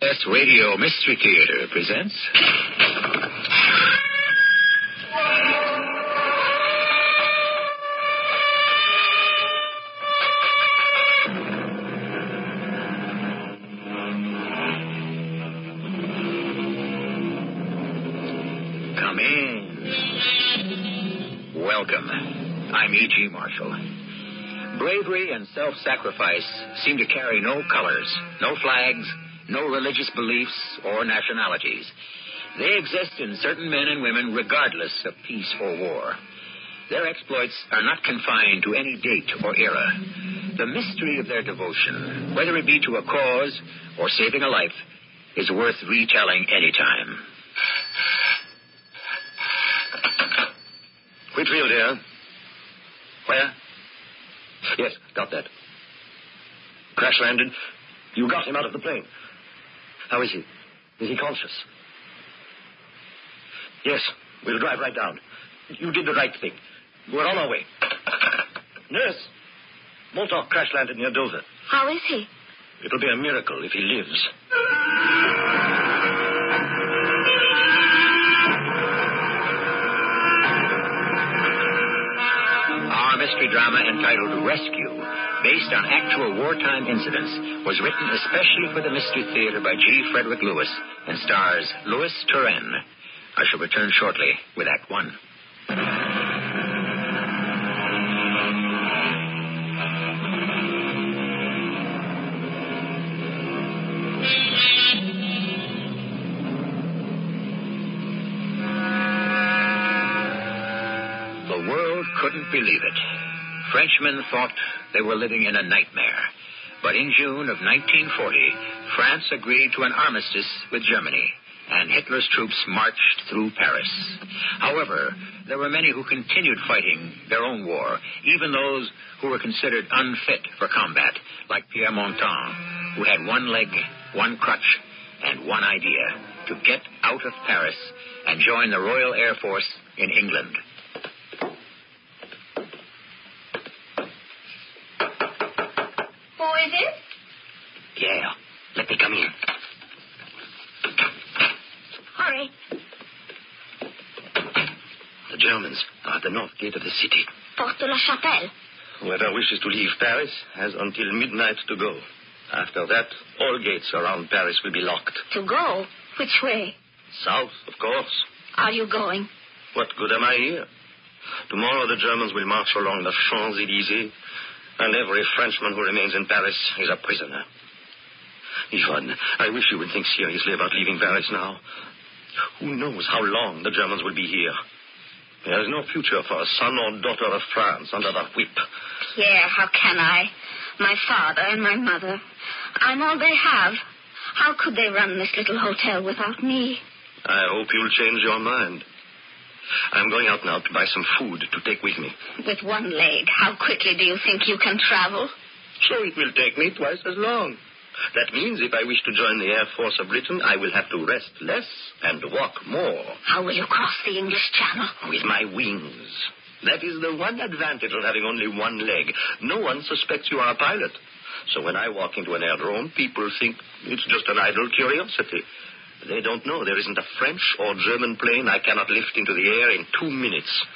CBS Radio Mystery Theater presents. Come in. Welcome. I'm E.G. Marshall. Bravery and self sacrifice seem to carry no colors, no flags, no religious beliefs or nationalities. They exist in certain men and women regardless of peace or war. Their exploits are not confined to any date or era. The mystery of their devotion, whether it be to a cause or saving a life, is worth retelling any time. Whitfield here. Where? Yes, got that. Crash landed. You got him out of the plane. How is he? Is he conscious? Yes, we'll drive right down. You did the right thing. We're on our way. Nurse, Montauk crash landed near Dover. How is he? It'll be a miracle if he lives. Drama entitled Rescue, based on actual wartime incidents, was written especially for the Mystery Theater by G. Frederick Lewis and stars Louis Turenne. I shall return shortly with Act One. Couldn't believe it. Frenchmen thought they were living in a nightmare. But in June of 1940, France agreed to an armistice with Germany, and Hitler's troops marched through Paris. However, there were many who continued fighting their own war, even those who were considered unfit for combat, like Pierre Montan, who had one leg, one crutch, and one idea to get out of Paris and join the Royal Air Force in England. Who is it? Yeah, let me come in. Hurry. The Germans are at the north gate of the city. Porte la Chapelle. Whoever wishes to leave Paris has until midnight to go. After that, all gates around Paris will be locked. To go? Which way? South, of course. Are you going? What good am I here? Tomorrow the Germans will march along the Champs Elysees, and every Frenchman who remains in Paris is a prisoner. Yvonne, I wish you would think seriously about leaving Paris now. Who knows how long the Germans will be here? There is no future for a son or daughter of France under the whip. Pierre, how can I? My father and my mother. I'm all they have. How could they run this little hotel without me? I hope you'll change your mind. I'm going out now to buy some food to take with me. With one leg, how quickly do you think you can travel? So it will take me twice as long. That means if I wish to join the Air Force of Britain, I will have to rest less and walk more How will you cross the English Channel? with my wings. That is the one advantage of having only one leg. No one suspects you are a pilot. So when I walk into an aerodrome, people think it's just an idle curiosity. They don't know there isn't a French or German plane I cannot lift into the air in two minutes.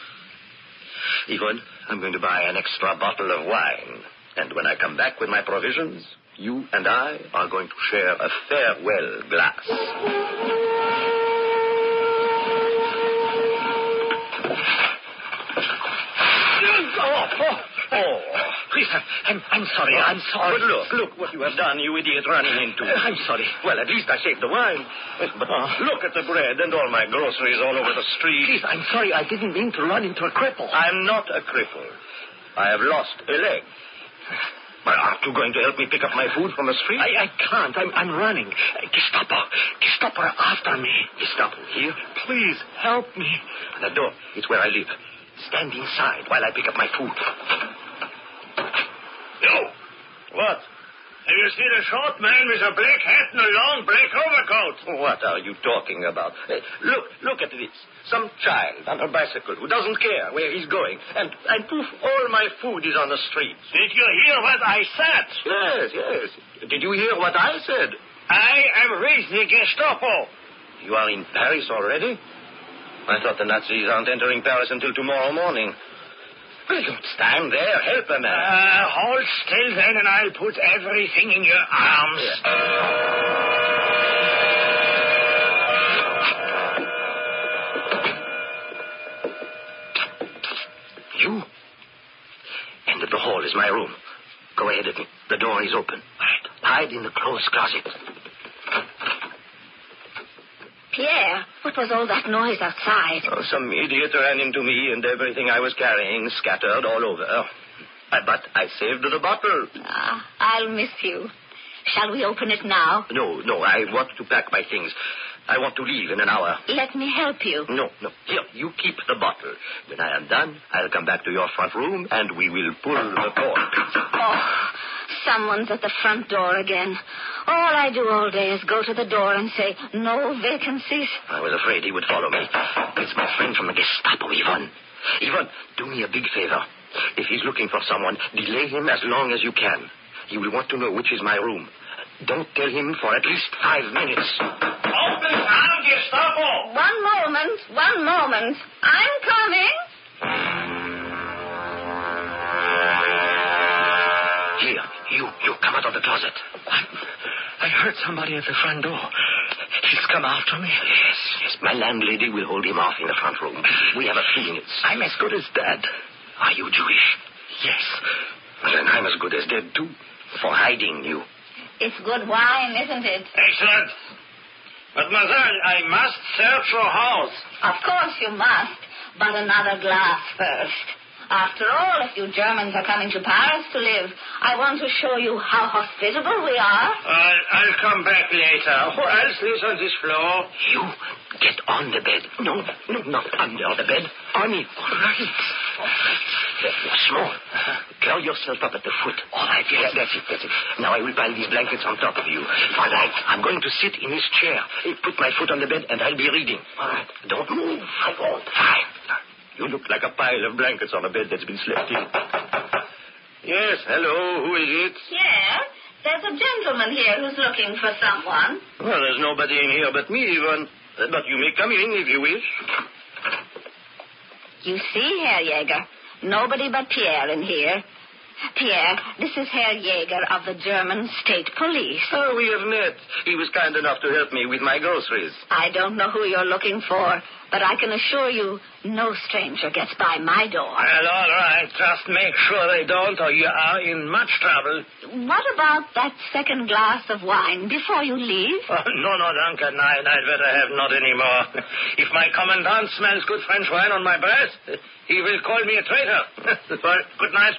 Yvonne, I'm going to buy an extra bottle of wine. And when I come back with my provisions, you and I are going to share a farewell glass. Oh, oh. Please, I'm, I'm sorry. I'm oh, sorry. But look, look what you have done, you idiot, running into. I'm sorry. Well, at least I saved the wine. But oh. look at the bread and all my groceries all over the street. Please, I'm sorry. I didn't mean to run into a cripple. I'm not a cripple. I have lost a leg. Well, aren't you going to help me pick up my food from the street? I, I can't. I'm, I'm running. Gestapo. Gestapo are after me. Gestapo here? Please, help me. The door. It's where I live. Stand inside while I pick up my food. You! What? Have you seen a short man with a black hat and a long black overcoat? What are you talking about? Eh, look, look at this. Some child on a bicycle who doesn't care where he's going. And, and poof, all my food is on the street. Did you hear what I said? Yes, yes. Did you hear what I said? I am with the Gestapo. You are in Paris already? I thought the Nazis aren't entering Paris until tomorrow morning. Well, don't stand there. Help a man. Uh, hold still then, and I'll put everything in your arms. You? End of the hall is my room. Go ahead of me. The door is open. Hide in the clothes closet. Pierre, what was all that noise outside? Oh, some idiot ran into me and everything I was carrying scattered all over. Uh, but I saved the bottle. Ah, I'll miss you. Shall we open it now? No, no, I want to pack my things. I want to leave in an hour. Let me help you. No, no. Here, you keep the bottle. When I am done, I'll come back to your front room and we will pull the cork. Oh, someone's at the front door again. All I do all day is go to the door and say, no vacancies. I was afraid he would follow me. It's my friend from the Gestapo, Yvonne. Yvonne, do me a big favor. If he's looking for someone, delay him as long as you can. He will want to know which is my room. Don't tell him for at least five minutes. Open now, Gestapo. One moment, one moment. I'm coming. Come out of the closet. I heard somebody at the front door. He's come after me. Yes, yes. My landlady will hold him off in the front room. We have a feeling minutes. I'm as good as dead. Are you Jewish? Yes. Then I'm as good as dead, too. For hiding you. It's good wine, isn't it? Excellent. Mademoiselle, I must search your house. Of course you must, but another glass first. After all, if you Germans are coming to Paris to live, I want to show you how hospitable we are. I'll, I'll come back later. Who else lives on this floor? You get on the bed. No, no, not under the bed. On it. All right. You're small. Curl yourself up at the foot. All right, yes. That's it, that's it. Now I will pile these blankets on top of you. All right. I'm going to sit in this chair. Put my foot on the bed and I'll be reading. All right. Don't move. I won't. Fine. You look like a pile of blankets on a bed that's been slept in. Yes, hello. Who is it? Pierre, there's a gentleman here who's looking for someone. Well, there's nobody in here but me, even. Uh, but you may come in if you wish. You see, Herr Jäger, nobody but Pierre in here. Pierre, this is Herr Jaeger of the German State Police. Oh, we have met. He was kind enough to help me with my groceries. I don't know who you're looking for, but I can assure you no stranger gets by my door. Well, all right. Just make sure they don't, or you are in much trouble. What about that second glass of wine before you leave? Oh, no, no, danke. Nein, I'd better have not any more. If my commandant smells good French wine on my breath, he will call me a traitor. well, good night.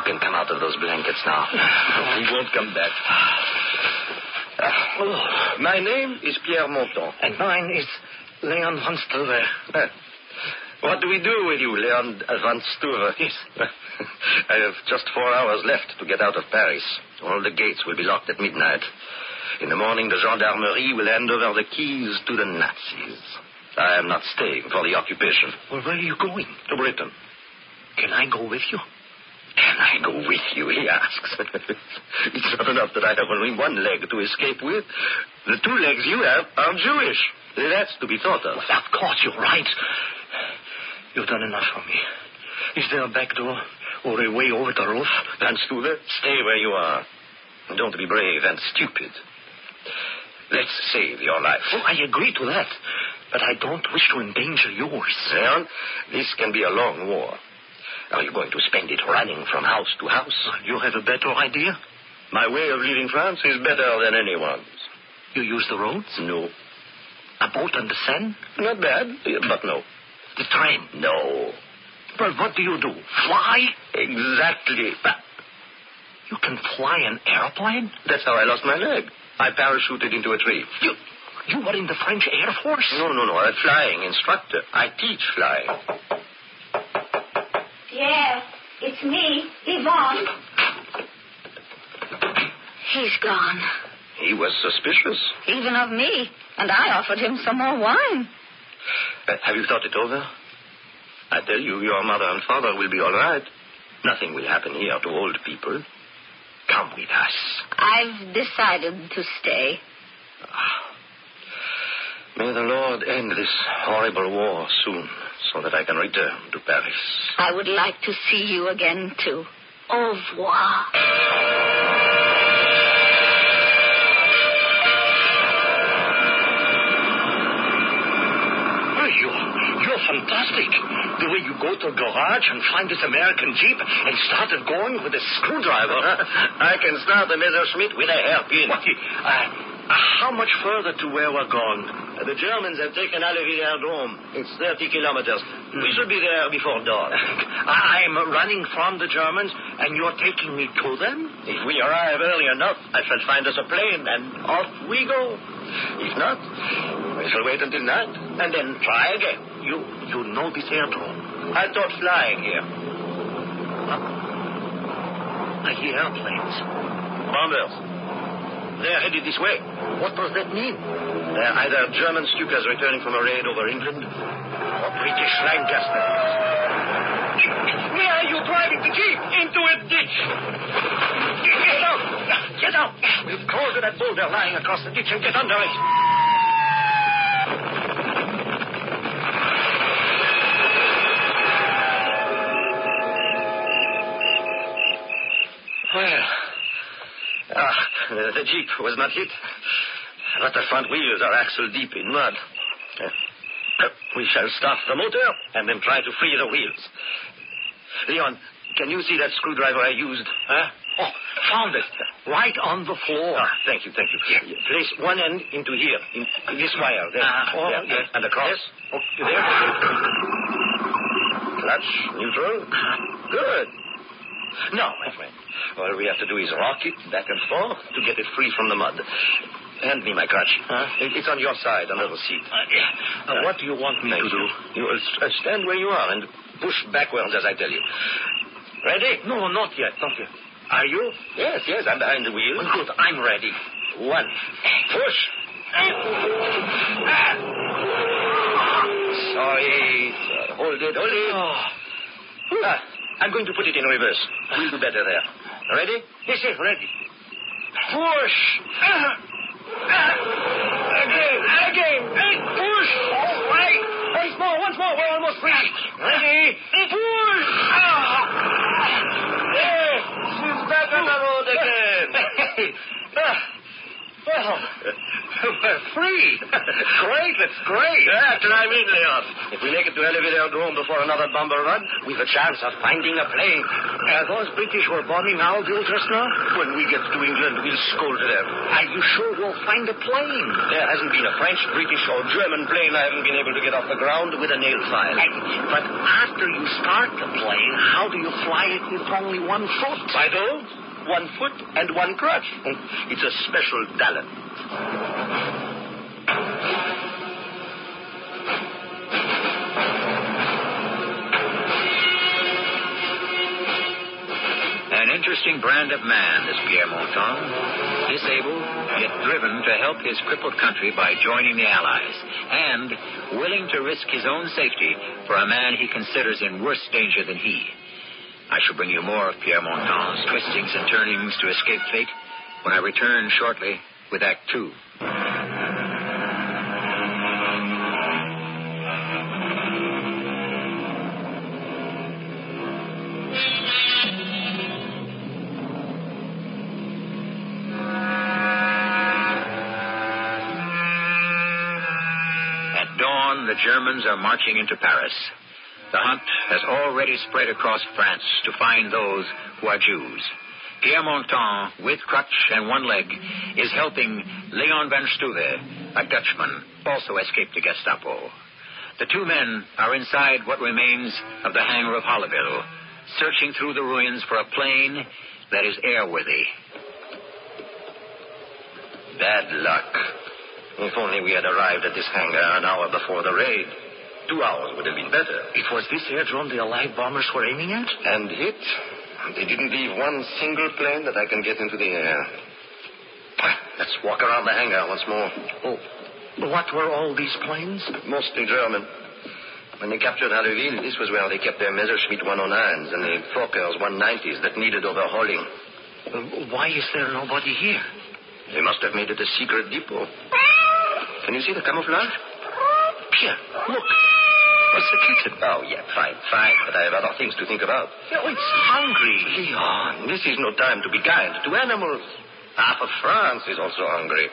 You can come out of those blankets now. He won't come back. Uh, my name is Pierre Monton. And mine is Leon von Stuver. Uh, what do we do with you, Leon van Stuver? Yes. I have just four hours left to get out of Paris. All the gates will be locked at midnight. In the morning, the gendarmerie will hand over the keys to the Nazis. I am not staying for the occupation. Well, where are you going? To Britain. Can I go with you? Can I go with you, he asks. it's not enough that I have only one leg to escape with. The two legs you have are Jewish. That's to be thought of. Of course, you're right. You've done enough for me. Is there a back door or a way over the roof? Stuver, stay where you are. Don't be brave and stupid. Let's save your life. Oh, I agree to that. But I don't wish to endanger yours. Leon, this can be a long war. Are you going to spend it running from house to house? You have a better idea? My way of leaving France is better than anyone's. You use the roads? No. A boat on the Seine? Not bad, but no. The train? No. Well, what do you do? Fly? Exactly. But you can fly an airplane? That's how I lost my leg. I parachuted into a tree. You, you were in the French Air Force? No, no, no. I'm a flying instructor. I teach flying. Pierre, it's me, Yvonne. He's gone. He was suspicious. Even of me. And I offered him some more wine. Uh, have you thought it over? I tell you, your mother and father will be all right. Nothing will happen here to old people. come with us. I've decided to stay. May the Lord end this horrible war soon so that I can return to Paris. I would like to see you again, too. Au revoir. Oh, you're, you're fantastic. The way you go to a garage and find this American Jeep and start it going with a screwdriver. I can start the Messerschmitt with a hairpin. What, uh, how much further to where we're going? Uh, the Germans have taken Alleville Aerodrome. It's 30 kilometers. We hmm. should be there before dawn. I'm running from the Germans, and you're taking me to them? If we arrive early enough, I shall find us a plane, and off we go. If not, we shall wait until night, and then try again. You you know this aerodrome. I taught flying here. I hear airplanes. Bombers. They're headed this way. What does that mean? They're either German Stukas returning from a raid over England, or British Lancasters. Where are you driving the Jeep? Into a ditch. Get out! Get out! We'll crawl to that boulder lying across the ditch and get under it. Well, ah, the, the Jeep was not hit, but the front wheels are axle deep in mud. Uh, we shall start the motor and then try to free the wheels. Leon, can you see that screwdriver I used? Huh? Oh, found it. Right on the floor. Ah, thank you, thank you. Place one end into here, in, in this wire. There. Ah, oh, there. yes. And across. Yes. Oh, there. Clutch, neutral. Good. Now, my friend, all we have to do is rock it back and forth to get it free from the mud. Hand me my crutch. Huh? It's on your side, under the seat. Uh, yeah. Uh, what do you want me Thank to do? you. S- uh, stand where you are and push backwards as I tell you. Ready? No, not yet, not yet. Are you? Yes, yes, I'm behind the wheel. Well, good. I'm ready. One. Push. Sorry. sir. Hold it, hold it. Oh. Ah, I'm going to put it in reverse. We'll do better there. Ready? Yes, yes, ready. Push. Again, again. Push. All right. Once more, once more. We're almost ready. Ready? Push. There. She's back on the road again. Ah, well, free. great, that's great. Yeah, climb in, Leon. If we make it to Alleville Aerodrome before another bomber run, we've a chance of finding a plane. Are those British were bombing Alville just now? When we get to England, we'll scold them. Are you sure we'll find a plane? There hasn't been a French, British, or German plane I haven't been able to get off the ground with a nail file. But after you start the plane, how do you fly it with only one foot? I do. One foot and one crutch. It's a special talent. An interesting brand of man, this Pierre Monton. Disabled, yet driven to help his crippled country by joining the Allies, and willing to risk his own safety for a man he considers in worse danger than he. I shall bring you more of Pierre Monton's twistings and turnings to escape fate when I return shortly with Act Two. At dawn, the Germans are marching into Paris. The hunt has already spread across France to find those who are Jews. Pierre Monton, with crutch and one leg, is helping Leon van Stuve, a Dutchman, also escaped the Gestapo. The two men are inside what remains of the hangar of Holleville, searching through the ruins for a plane that is airworthy. Bad luck. If only we had arrived at this hangar an hour before the raid. Two hours would have been better. It was this aerodrome the Allied bombers were aiming at? And hit? They didn't leave one single plane that I can get into the air. Let's walk around the hangar once more. Oh, what were all these planes? Mostly German. When they captured Alleville, this was where they kept their Messerschmitt 109s and the Fokkers 190s that needed overhauling. Uh, Why is there nobody here? They must have made it a secret depot. Can you see the camouflage? Pierre, look. Kitten? Oh, yeah, fine, fine. But I have other things to think about. Oh, it's hungry. Leon, this is no time to be kind to animals. Half of France is also hungry.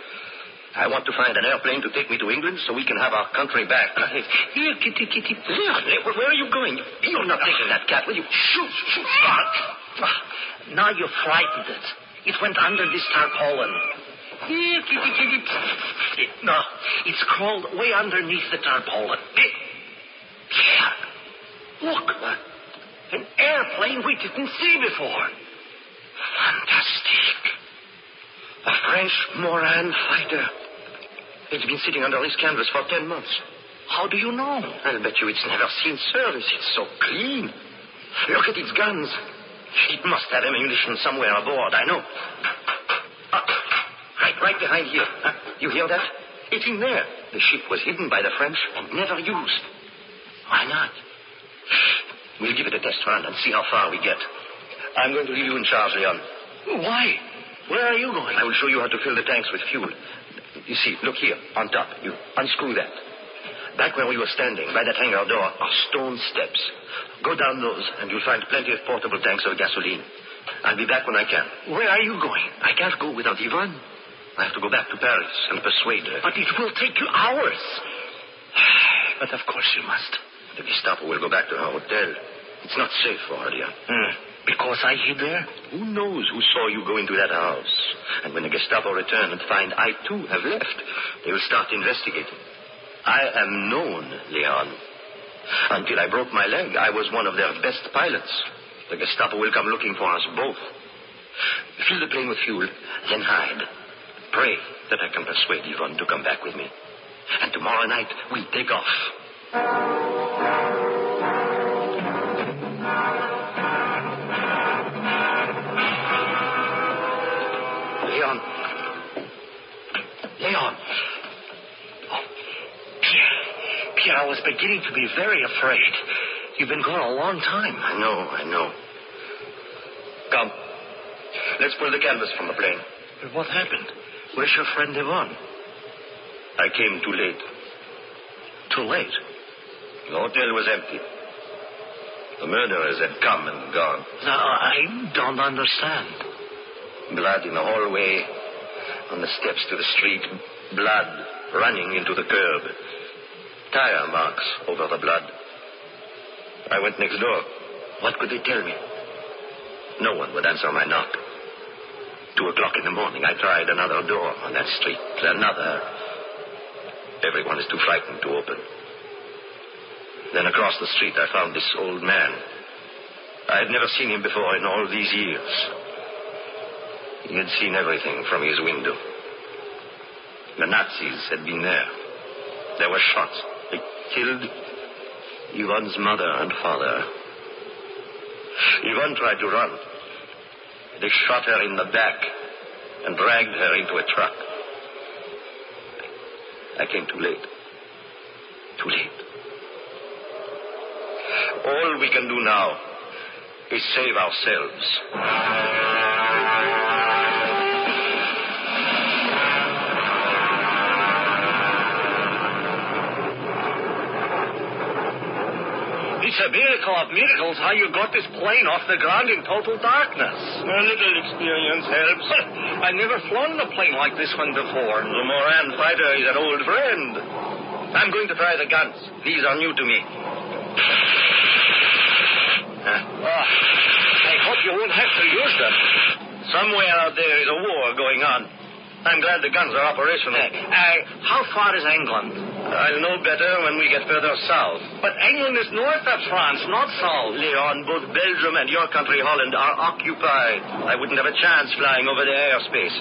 I want to find an airplane to take me to England so we can have our country back. Here, kitty, kitty. Leon, where are you going? You're not taking that cat, will you? Shoot, shoot, Spot. Ah, Now you frightened it. It went under this tarpaulin. Here, kitty, kitty. No, it's crawled way underneath the tarpaulin. Pierre, look. An airplane we didn't see before. Fantastic. A French Morane fighter. It's been sitting under this canvas for ten months. How do you know? I'll bet you it's never seen service. It's so clean. Look at its guns. It must have ammunition somewhere aboard, I know. Ah, right, right behind here. Huh? You hear that? It's in there. The ship was hidden by the French and never used. Why not? We'll give it a test run and see how far we get. I'm going to leave you in charge, Leon. Why? Where are you going? I will show you how to fill the tanks with fuel. You see, look here, on top. You unscrew that. Back where we were standing, by that hangar door, are stone steps. Go down those, and you'll find plenty of portable tanks of gasoline. I'll be back when I can. Where are you going? I can't go without Yvonne. I have to go back to Paris and persuade her. But it will take you hours. But of course you must. The Gestapo will go back to her hotel. It's not safe for her, Leon. Hmm. Because I hid there? Who knows who saw you go into that house? And when the Gestapo return and find I too have left, they will start investigating. I am known, Leon. Until I broke my leg, I was one of their best pilots. The Gestapo will come looking for us both. Fill the plane with fuel, then hide. Pray that I can persuade Yvonne to come back with me. And tomorrow night, we take off. Leon. Leon. Oh, Pierre. Pierre, I was beginning to be very afraid. You've been gone a long time. I know, I know. Come. Let's pull the canvas from the plane. But what happened? Where's your friend Yvonne? I came too late. Too late. The hotel was empty. The murderers had come and gone. No, I don't understand. Blood in the hallway, on the steps to the street. Blood running into the curb. Tire marks over the blood. I went next door. What could they tell me? No one would answer my knock. Two o'clock in the morning, I tried another door on that street. Another. Everyone is too frightened to open. Then across the street, I found this old man. I had never seen him before in all these years. He had seen everything from his window. The Nazis had been there. There were shots. They killed Yvonne's mother and father. Yvonne tried to run. They shot her in the back and dragged her into a truck. I came too late. Too late. All we can do now is save ourselves. It's a miracle of miracles how you got this plane off the ground in total darkness. A little experience helps. I've never flown a plane like this one before. The Morane fighter is an old friend. I'm going to try the guns. These are new to me. Huh? Ah, I hope you won't have to use them. Somewhere out there is a war going on. I'm glad the guns are operational. Uh, how far is England? I'll know better when we get further south. But England is north of France, not south. Leon, both Belgium and your country, Holland, are occupied. I wouldn't have a chance flying over their airspace.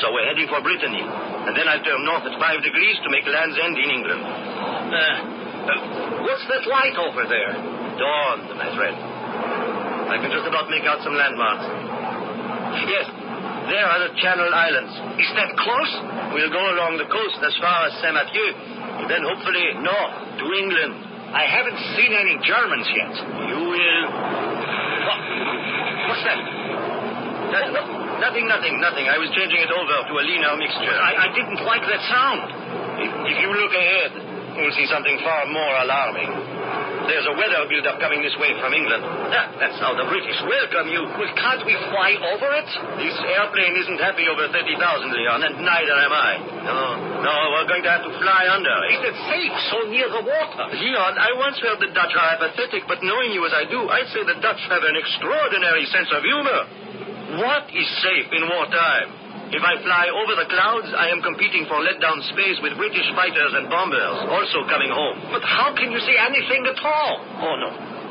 So we're heading for Brittany. And then I'll turn north at five degrees to make Land's End in England. Uh, uh, what's that light over there? Dawn, my friend. I can just about make out some landmarks. Yes, there are the Channel Islands. Is that close? We'll go along the coast as far as Saint Mathieu. Then hopefully north to England. I haven't seen any Germans yet. You will. What? What's that? That, Nothing, nothing, nothing. I was changing it over to a leaner mixture. I, I didn't like that sound. If, if you look ahead, you'll see something far more alarming. There's a weather build-up coming this way from England. Ah, that's how the British welcome you. Well, can't we fly over it? This airplane isn't happy over 30,000, Leon, and neither am I. No, no, we're going to have to fly under. Is it safe so near the water? Leon, I once heard the Dutch are apathetic, but knowing you as I do, I'd say the Dutch have an extraordinary sense of humor. What is safe in wartime? If I fly over the clouds, I am competing for let-down space with British fighters and bombers, also coming home. But how can you say anything at all? Oh, no.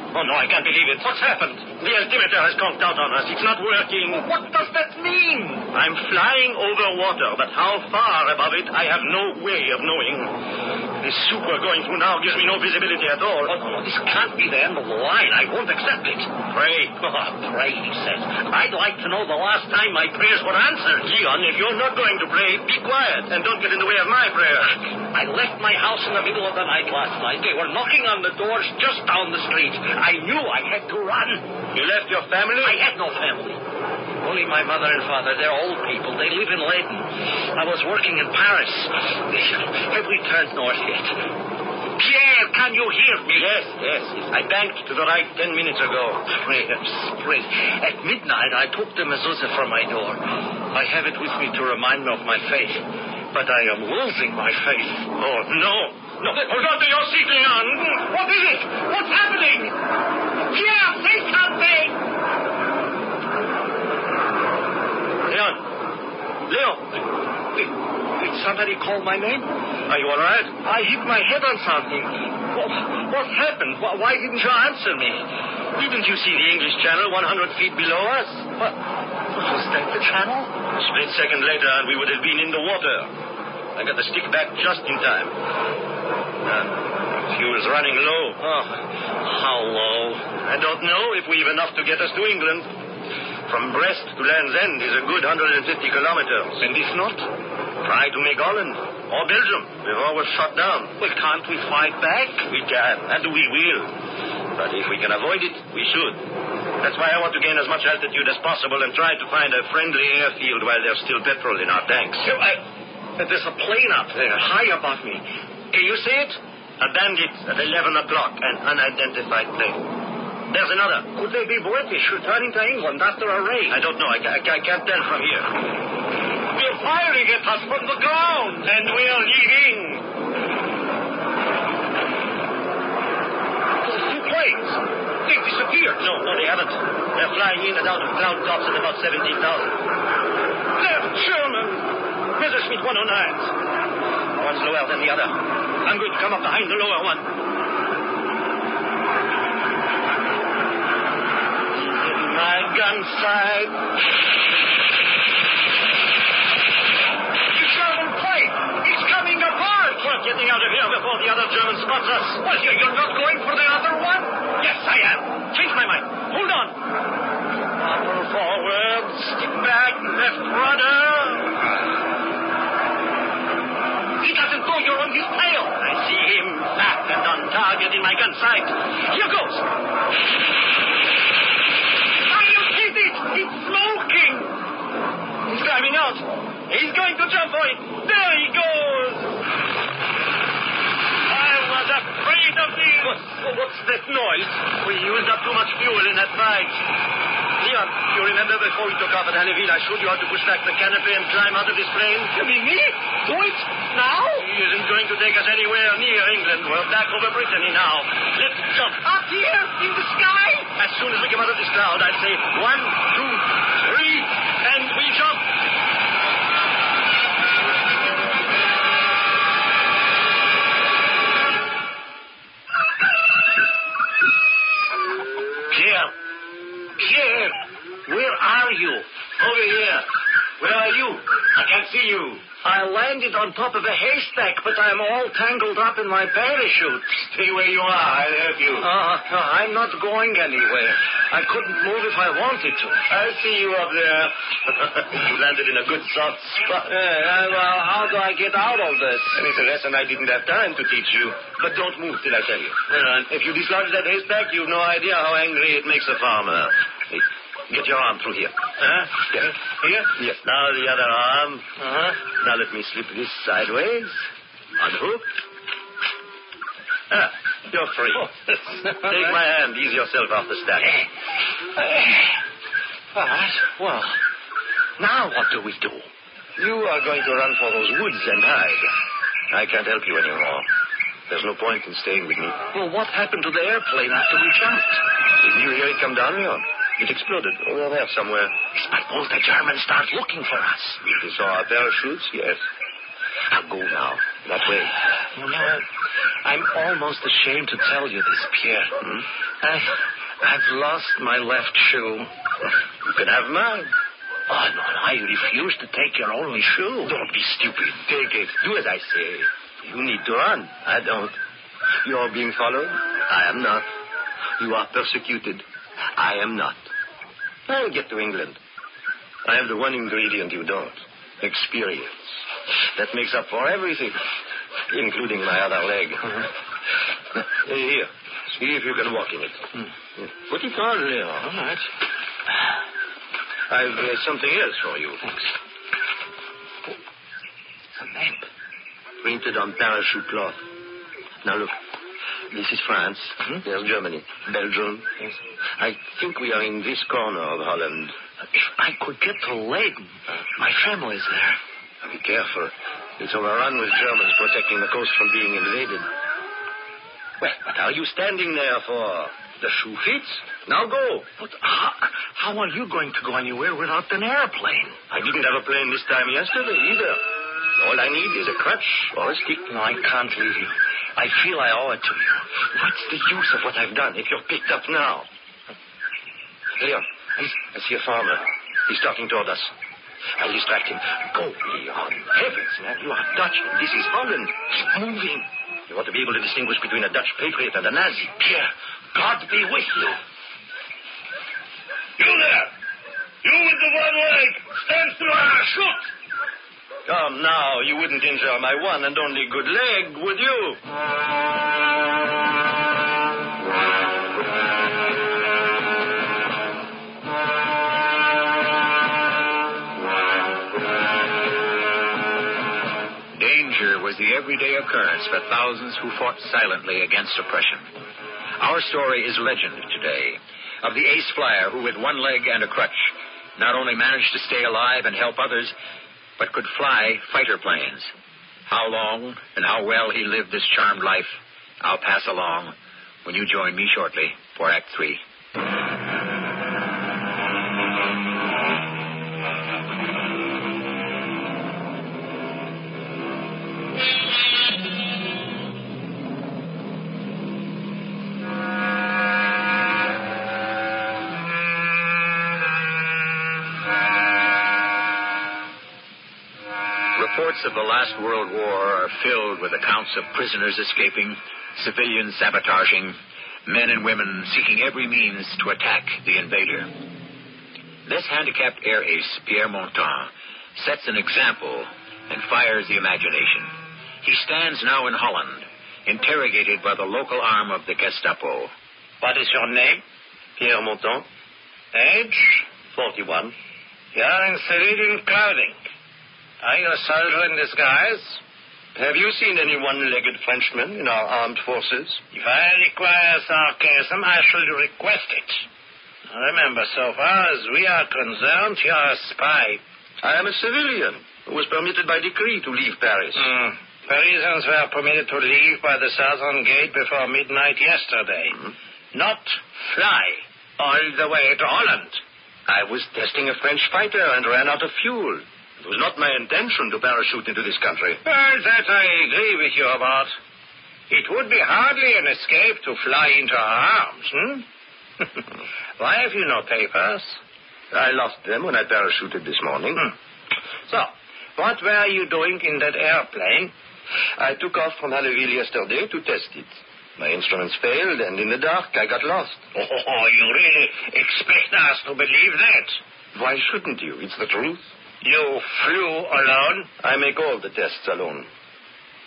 Oh, no, I can't believe it. What's happened? The altimeter has conked out on us. It's not working. What does that mean? I'm flying over water, but how far above it, I have no way of knowing. This soup we're going through now gives me no visibility at all. Oh, no, this can't be the end of the line. I won't accept it. Pray. Oh, pray, he says. I'd like to know the last time my prayers were answered. Leon, if you're not going to pray, be quiet and don't get in the way of my prayer. I left my house in the middle of the night last night. They were knocking on the doors just down the street. I knew I had to run. You left your family? I had no family. Only my mother and father. They're old people. They live in Leyden. I was working in Paris. Have we turned north yet? Pierre, can you hear me? Yes, yes. I banked to the right ten minutes ago. Prayers, prayers. At midnight, I took the mezuzah from my door. I have it with me to remind me of my faith. But I am losing my faith. Oh, no. No, hold on to your seat, Leon. What is it? What's happening? Pierre, say something! Leon. Leon. Did, somebody call my name? Are you all right? I hit my head on something. What, what happened? Why, why didn't you answer me? Didn't you see the English Channel 100 feet below us? What? Was that the channel? A split second later, and we would have been in the water. I got the stick back just in time. Uh, fuel's running low. Oh, how low? I don't know if we've enough to get us to England. From Brest to Land's End is a good 150 kilometers. And if not? Try to make Holland or Belgium before we're shot down. Well, can't we fight back? We can, and we will. But if we can avoid it, we should. That's why I want to gain as much altitude as possible and try to find a friendly airfield while there's still petrol in our tanks. So I, there's a plane up there, high above me. Can you see it? A bandit at 11 o'clock, an unidentified plane. There's another. Could they be British returning to England after a raid? I don't know. I, I I can't tell from here. They're firing at us from the ground, and we are leaving. Those two planes, they disappeared. No, no, they haven't. They're flying in and out of cloud tops at about 17,000. They're German. Messerschmitt 109s. One's lower than the other. I'm going to come up behind the lower one. My gun sight. The German plane, it's coming apart. We're getting out of here before the other German spots us. Well, you- you're not going for the other one? Yes, I am. Change my mind. Hold on. Upper forward, stick back, left rudder. He doesn't know you're on his tail. I see him fat and on target in my gun sight. Here goes. Are you kidding? It's smoking. He's climbing out. He's going to jump for it. There he goes. I was afraid of him. what's that noise? We used up too much fuel in that fight. Leon, you remember before we took off at Hanneville, I showed you how to push back the canopy and climb out of this plane? You mean me? Do it now? He isn't going to take us anywhere near England. We're back over Brittany now. Let's jump. Up here in the sky? As soon as we come out of this cloud, I'd say one, two, on top of a haystack, but I'm all tangled up in my parachute. Stay where you are. I'll help you. Uh, no, I'm not going anywhere. I couldn't move if I wanted to. I see you up there. you landed in a good soft spot. Uh, uh, well, how do I get out of this? And it's a lesson I didn't have time to teach you. But don't move till I tell you. If you dislodge that haystack, you've no idea how angry it makes a farmer. Get your arm through here. Huh? Here? Yes. Now the other arm. Uh-huh. Now let me slip this sideways. Unhook. Ah, you're free. Take my hand. Ease yourself off the stack. All right. Well, now what do we do? You are going to run for those woods and hide. I can't help you anymore. There's no point in staying with me. Well, what happened to the airplane after we jumped? Didn't you hear it come down, Leon? It exploded over there somewhere. Suppose the Germans start looking for us. If you saw our parachutes, yes. I'll go now. That way. You know, I'm almost ashamed to tell you this, Pierre. Hmm? I, I've lost my left shoe. You can have mine. Oh, no, I refuse to take your only shoe. Don't be stupid. Take it. Do as I say. You need to run. I don't. You're being followed. I am not. You are persecuted. I am not. I'll get to England. I have the one ingredient you don't experience. That makes up for everything, including my other leg. Here. See if you can walk in it. Put it on, Leon. All right. I've uh, something else for you. Thanks. A map. Printed on parachute cloth. Now look. This is France. Mm-hmm. There's Germany. Belgium. Yes. I think we are in this corner of Holland. If I could get to Leyden, my family's there. Be careful. It's overrun with Germans protecting the coast from being invaded. Well, what are you standing there for? The shoe fits. Now go. But how, how are you going to go anywhere without an airplane? I didn't have a plane this time yesterday either. All I need is a crutch or a stick. No, I can't leave you. I feel I owe it to you. What's the use of what I've done if you're picked up now? Leon, I see a farmer. He's talking toward us. I'll distract him. Go, Leon. Heavens, man, you are Dutch. This is Holland. Keep moving. You ought to be able to distinguish between a Dutch patriot and a Nazi. Pierre, God be with you. You there! You with the one leg! Stand still and shoot! Come now, you wouldn't injure my one and only good leg, would you? Danger was the everyday occurrence for thousands who fought silently against oppression. Our story is legend today of the ace flyer who, with one leg and a crutch, not only managed to stay alive and help others, but could fly fighter planes. How long and how well he lived this charmed life, I'll pass along when you join me shortly for Act Three. Are filled with accounts of prisoners escaping, civilians sabotaging, men and women seeking every means to attack the invader. This handicapped air ace, Pierre Montan, sets an example and fires the imagination. He stands now in Holland, interrogated by the local arm of the Gestapo. What is your name? Pierre Monton, Age? 41. You're in civilian clothing. Are you a soldier in disguise? Have you seen any one-legged Frenchman in our armed forces? If I require sarcasm, I shall request it. Remember, so far as we are concerned, you're a spy. I am a civilian who was permitted by decree to leave Paris. Hmm. Parisians were permitted to leave by the southern gate before midnight yesterday. Not fly all the way to Holland. I was testing a French fighter and ran out of fuel. It was not my intention to parachute into this country. Well, that I agree with you about. It would be hardly an escape to fly into our arms, hmm? Why have you no papers? I lost them when I parachuted this morning. Hmm. So, what were you doing in that airplane? I took off from Halleville yesterday to test it. My instruments failed, and in the dark, I got lost. Oh, you really expect us to believe that? Why shouldn't you? It's the truth. You flew alone? I make all the tests alone.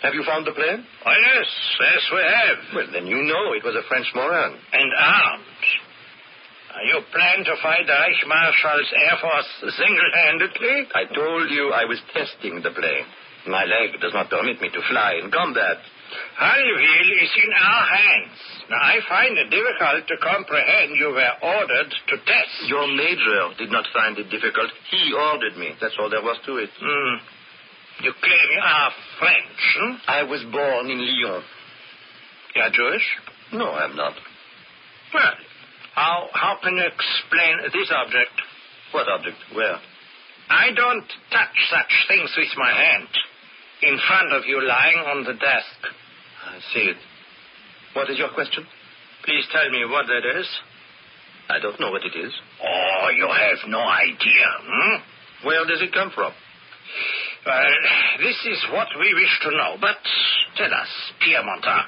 Have you found the plane? Oh, yes, yes, we have. Well, then you know it was a French Morane. And armed. You plan to fight the Reich Marshal's Air Force single-handedly? I told you I was testing the plane. My leg does not permit me to fly in combat. Alleville is in our hands. Now, I find it difficult to comprehend you were ordered to test. Your major did not find it difficult. He ordered me. That's all there was to it. Hmm. You claim you are French, hmm? I was born in Lyon. You are Jewish? No, I'm not. Well, how, how can you explain this object? What object? Where? I don't touch such things with my hand. In front of you, lying on the desk. I see it. What is your question? Please tell me what that is. I don't know what it is. Oh, you have no idea, hmm? Where does it come from? Well, this is what we wish to know. But tell us, Pierre Montan,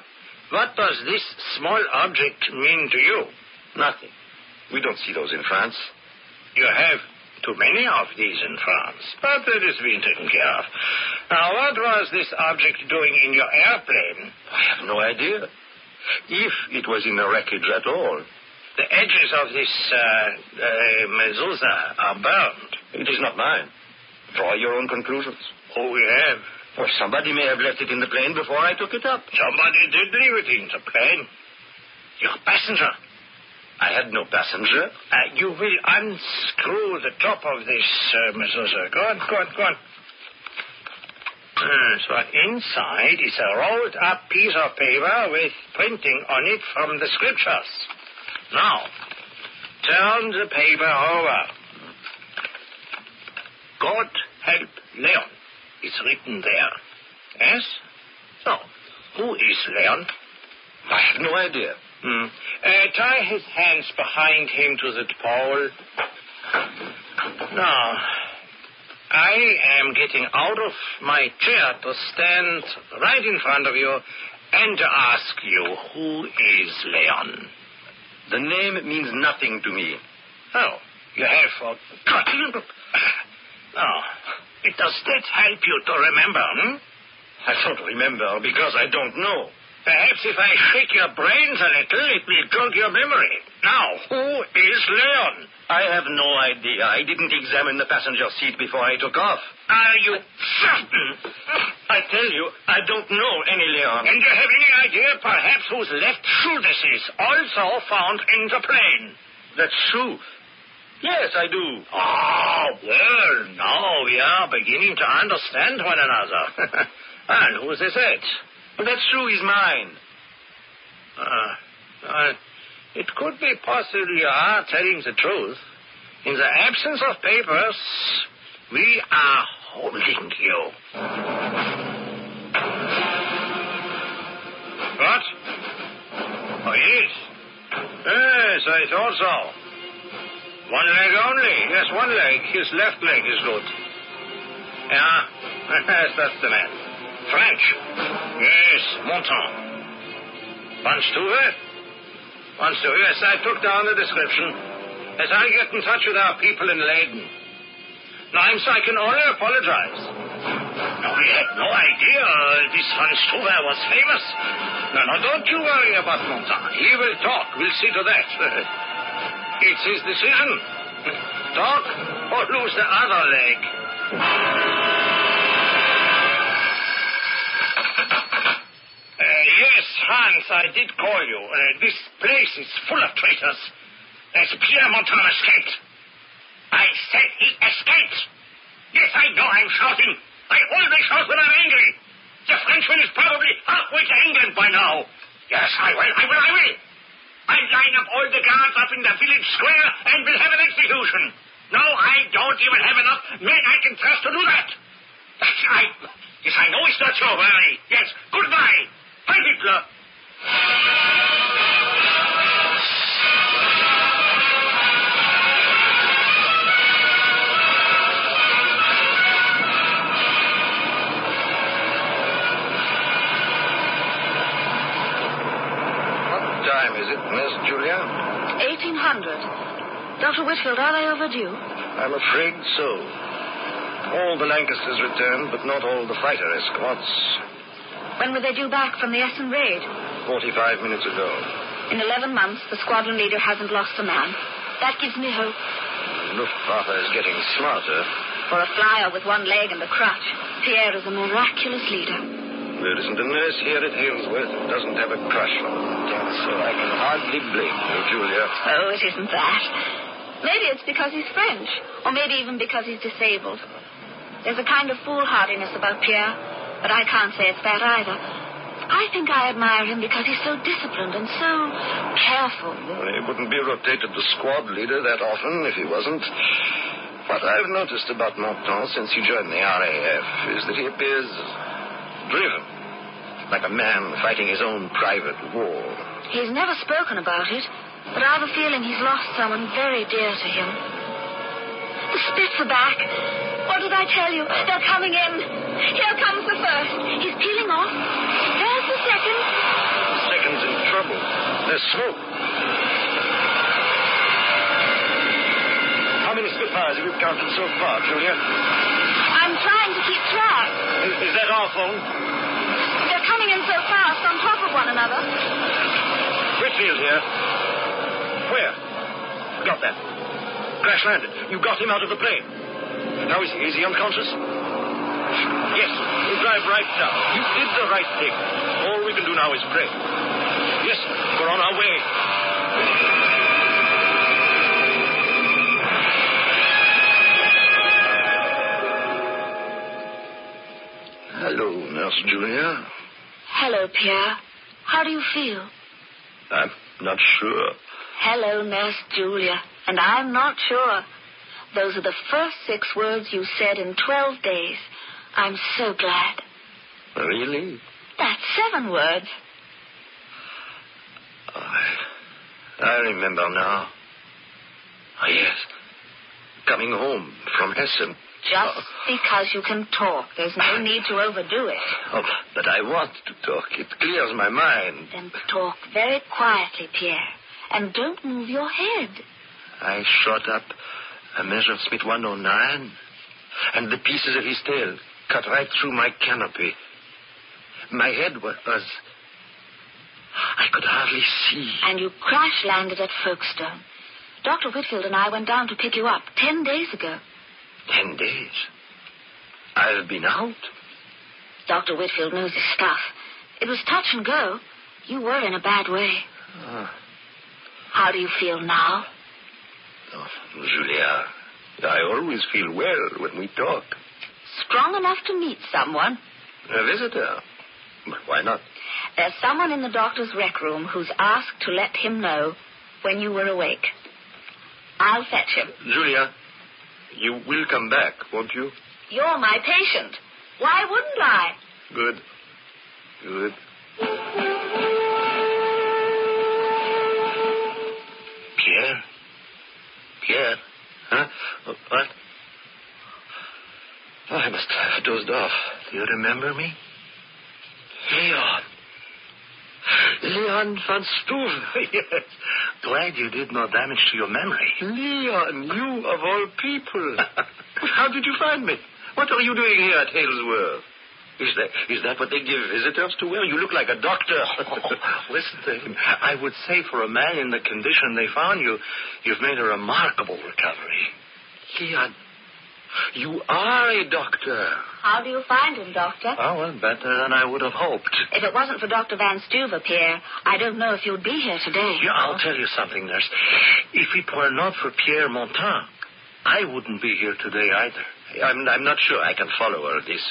what does this small object mean to you? Nothing. We don't see those in France. You have too many of these in France, but it is being taken care of. Now, what was this object doing in your airplane? I have no idea. If it was in the wreckage at all. The edges of this uh, uh, mezuzah are burned. It is not mine. Draw your own conclusions. Oh, we have. Well, somebody may have left it in the plane before I took it up. Somebody did leave it in the plane. Your passenger. I had no passenger. Uh, you will unscrew the top of this uh. Go on, go on, go on. Uh, so inside is a rolled up piece of paper with printing on it from the scriptures. Now, turn the paper over. God help Leon. It's written there. Yes? So, who is Leon? I have no idea. Hmm. Uh, tie his hands behind him to the pole. Now, I am getting out of my chair to stand right in front of you and to ask you, who is Leon? The name means nothing to me. Oh, you have forgotten? Oh, does that help you to remember, hmm? I don't remember because I don't know. Perhaps if I shake your brains a little, it will jog your memory. Now, who is Leon? I have no idea. I didn't examine the passenger seat before I took off. Are you certain? I tell you, I don't know any Leon. And you have any idea, perhaps, whose left shoe this is, also found in the plane? That shoe? Yes, I do. Oh, well, now we are beginning to understand one another. and who's this it? Well, that shoe is mine. Uh, uh, it could be possible you are telling the truth. In the absence of papers, we are holding you. What? Oh, yes. Yes, I thought so. One leg only. Yes, one leg. His left leg is good. Yeah, yes, that's the man. French. Yes, Montan. Van Stuve? Van Stuve, yes, I took down the description. As I get in touch with our people in Leyden. Now, I'm sorry, I can only apologize. Now, we had no idea this Van Stuve was famous. No, no, don't you worry about Montan. He will talk. We'll see to that. It's his decision. Talk or lose the other leg. Hans, I did call you. Uh, this place is full of traitors. As Pierre Montan escaped. I said he escaped. Yes, I know I'm shouting. I always shout when I'm angry. The Frenchman is probably halfway to England by now. Yes, I will, I will, I will. I'll line up all the guards up in the village square and we'll have an execution. No, I don't even have enough men I can trust to do that. That's, I, yes, I know it's not so early. 1800. Whitfield, are they overdue? I'm afraid so. All the Lancasters returned, but not all the fighter escorts. When were they due back from the Essen raid? 45 minutes ago. In 11 months, the squadron leader hasn't lost a man. That gives me hope. Luftwaffe is getting smarter. For a flyer with one leg and a crutch, Pierre is a miraculous leader. There isn't a nurse here at Halesworth who doesn't have a crush on him, so I can hardly blame you, Julia. Oh, it isn't that. Maybe it's because he's French, or maybe even because he's disabled. There's a kind of foolhardiness about Pierre, but I can't say it's that either. I think I admire him because he's so disciplined and so careful. Well, he wouldn't be rotated to squad leader that often if he wasn't. What I've noticed about Montan since he joined the RAF is that he appears driven, like a man fighting his own private war. He's never spoken about it, but I've a feeling he's lost someone very dear to him. The Spits are back. What did I tell you? They're coming in. Here comes the first. He's peeling off. There's the second. The second's in trouble. There's smoke. How many Spitfires have you counted so far, Julia? I'm trying to keep track. Is, is that our phone? They're coming in so fast on top of one another. Whitfield here. Where? Got that. Crash landed. You got him out of the plane. How is he? Is he unconscious? Yes. We'll drive right down. You did the right thing. All we can do now is pray. Yes, we're on our way. Hello, Nurse Julia. Hello, Pierre. How do you feel? I'm not sure. Hello, Nurse Julia. And I'm not sure. Those are the first six words you said in 12 days. I'm so glad. Really? That's seven words. I, I remember now. Oh, yes. Coming home from Essen. Just because you can talk, there's no need to overdo it. Oh, but I want to talk. It clears my mind. Then talk very quietly, Pierre. And don't move your head. I shot up a Messerschmitt 109, and the pieces of his tail cut right through my canopy. My head was. was I could hardly see. And you crash landed at Folkestone. Dr. Whitfield and I went down to pick you up ten days ago. Ten days. I've been out. Dr. Whitfield knows his stuff. It was touch and go. You were in a bad way. Ah. How do you feel now? Oh, Julia, I always feel well when we talk. Strong enough to meet someone. A visitor. Why not? There's someone in the doctor's rec room who's asked to let him know when you were awake. I'll fetch him. Julia, you will come back, won't you? You're my patient. Why wouldn't I? Good. Good. Pierre? Huh? What? Oh, I must have dozed off. Do you remember me? Leon. Leon van Stoeven. yes. Glad you did no damage to your memory. Leon, you of all people. How did you find me? What are you doing here at Halesworth? Is that, is that what they give visitors to wear? You look like a doctor. Listen to him. I would say for a man in the condition they found you, you've made a remarkable recovery. Leon, you are a doctor. How do you find him, Doctor? Oh, well, better than I would have hoped. If it wasn't for Dr. Van Stuver, Pierre, I don't know if you'd be here today. Yeah, I'll tell you something, nurse. If it were not for Pierre Montan, I wouldn't be here today either. I'm, I'm not sure I can follow all this.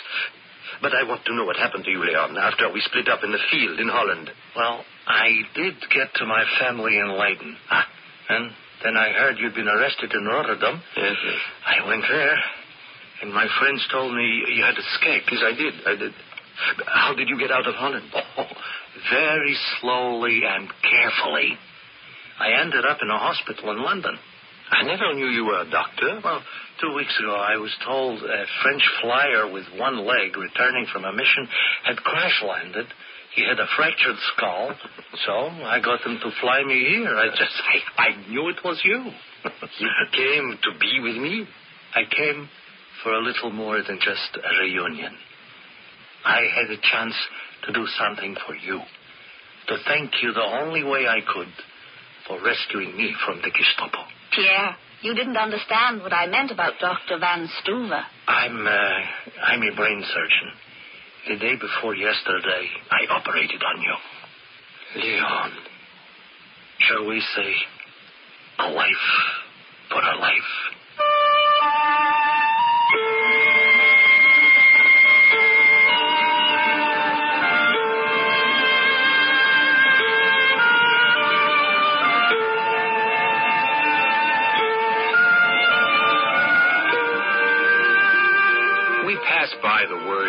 But I want to know what happened to you, Leon, after we split up in the field in Holland. Well, I did get to my family in Leiden. Ah, and then I heard you'd been arrested in Rotterdam. Yes, yes. I went there, and my friends told me you had escaped. Yes, I did. I did. How did you get out of Holland? Oh, very slowly and carefully. I ended up in a hospital in London. I never knew you were a doctor. Well, two weeks ago, I was told a French flyer with one leg returning from a mission had crash landed. He had a fractured skull, so I got them to fly me here. I just, I, I knew it was you. You came to be with me? I came for a little more than just a reunion. I had a chance to do something for you, to thank you the only way I could for rescuing me from the Gestapo. Pierre, you didn't understand what I meant about Dr. Van Stuver. I'm, uh, I'm a brain surgeon. The day before yesterday, I operated on you. Leon, shall we say, a life for a life?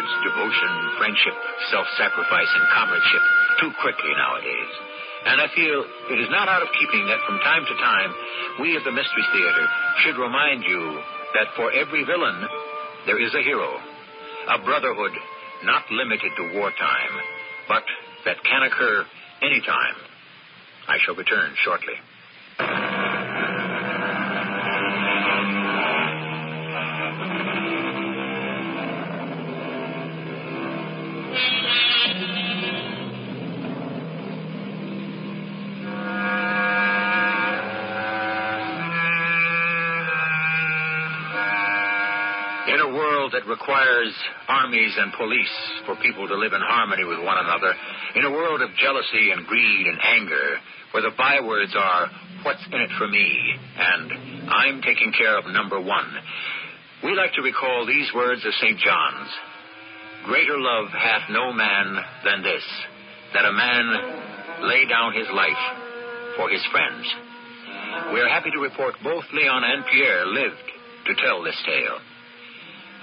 Words devotion, friendship, self sacrifice, and comradeship too quickly nowadays. And I feel it is not out of keeping that from time to time we of the Mystery Theater should remind you that for every villain there is a hero, a brotherhood not limited to wartime, but that can occur anytime. I shall return shortly. Requires armies and police for people to live in harmony with one another, in a world of jealousy and greed and anger, where the bywords are, what's in it for me, and I'm taking care of number one, we like to recall these words of St. John's. Greater love hath no man than this, that a man lay down his life for his friends. We are happy to report both Leon and Pierre lived to tell this tale.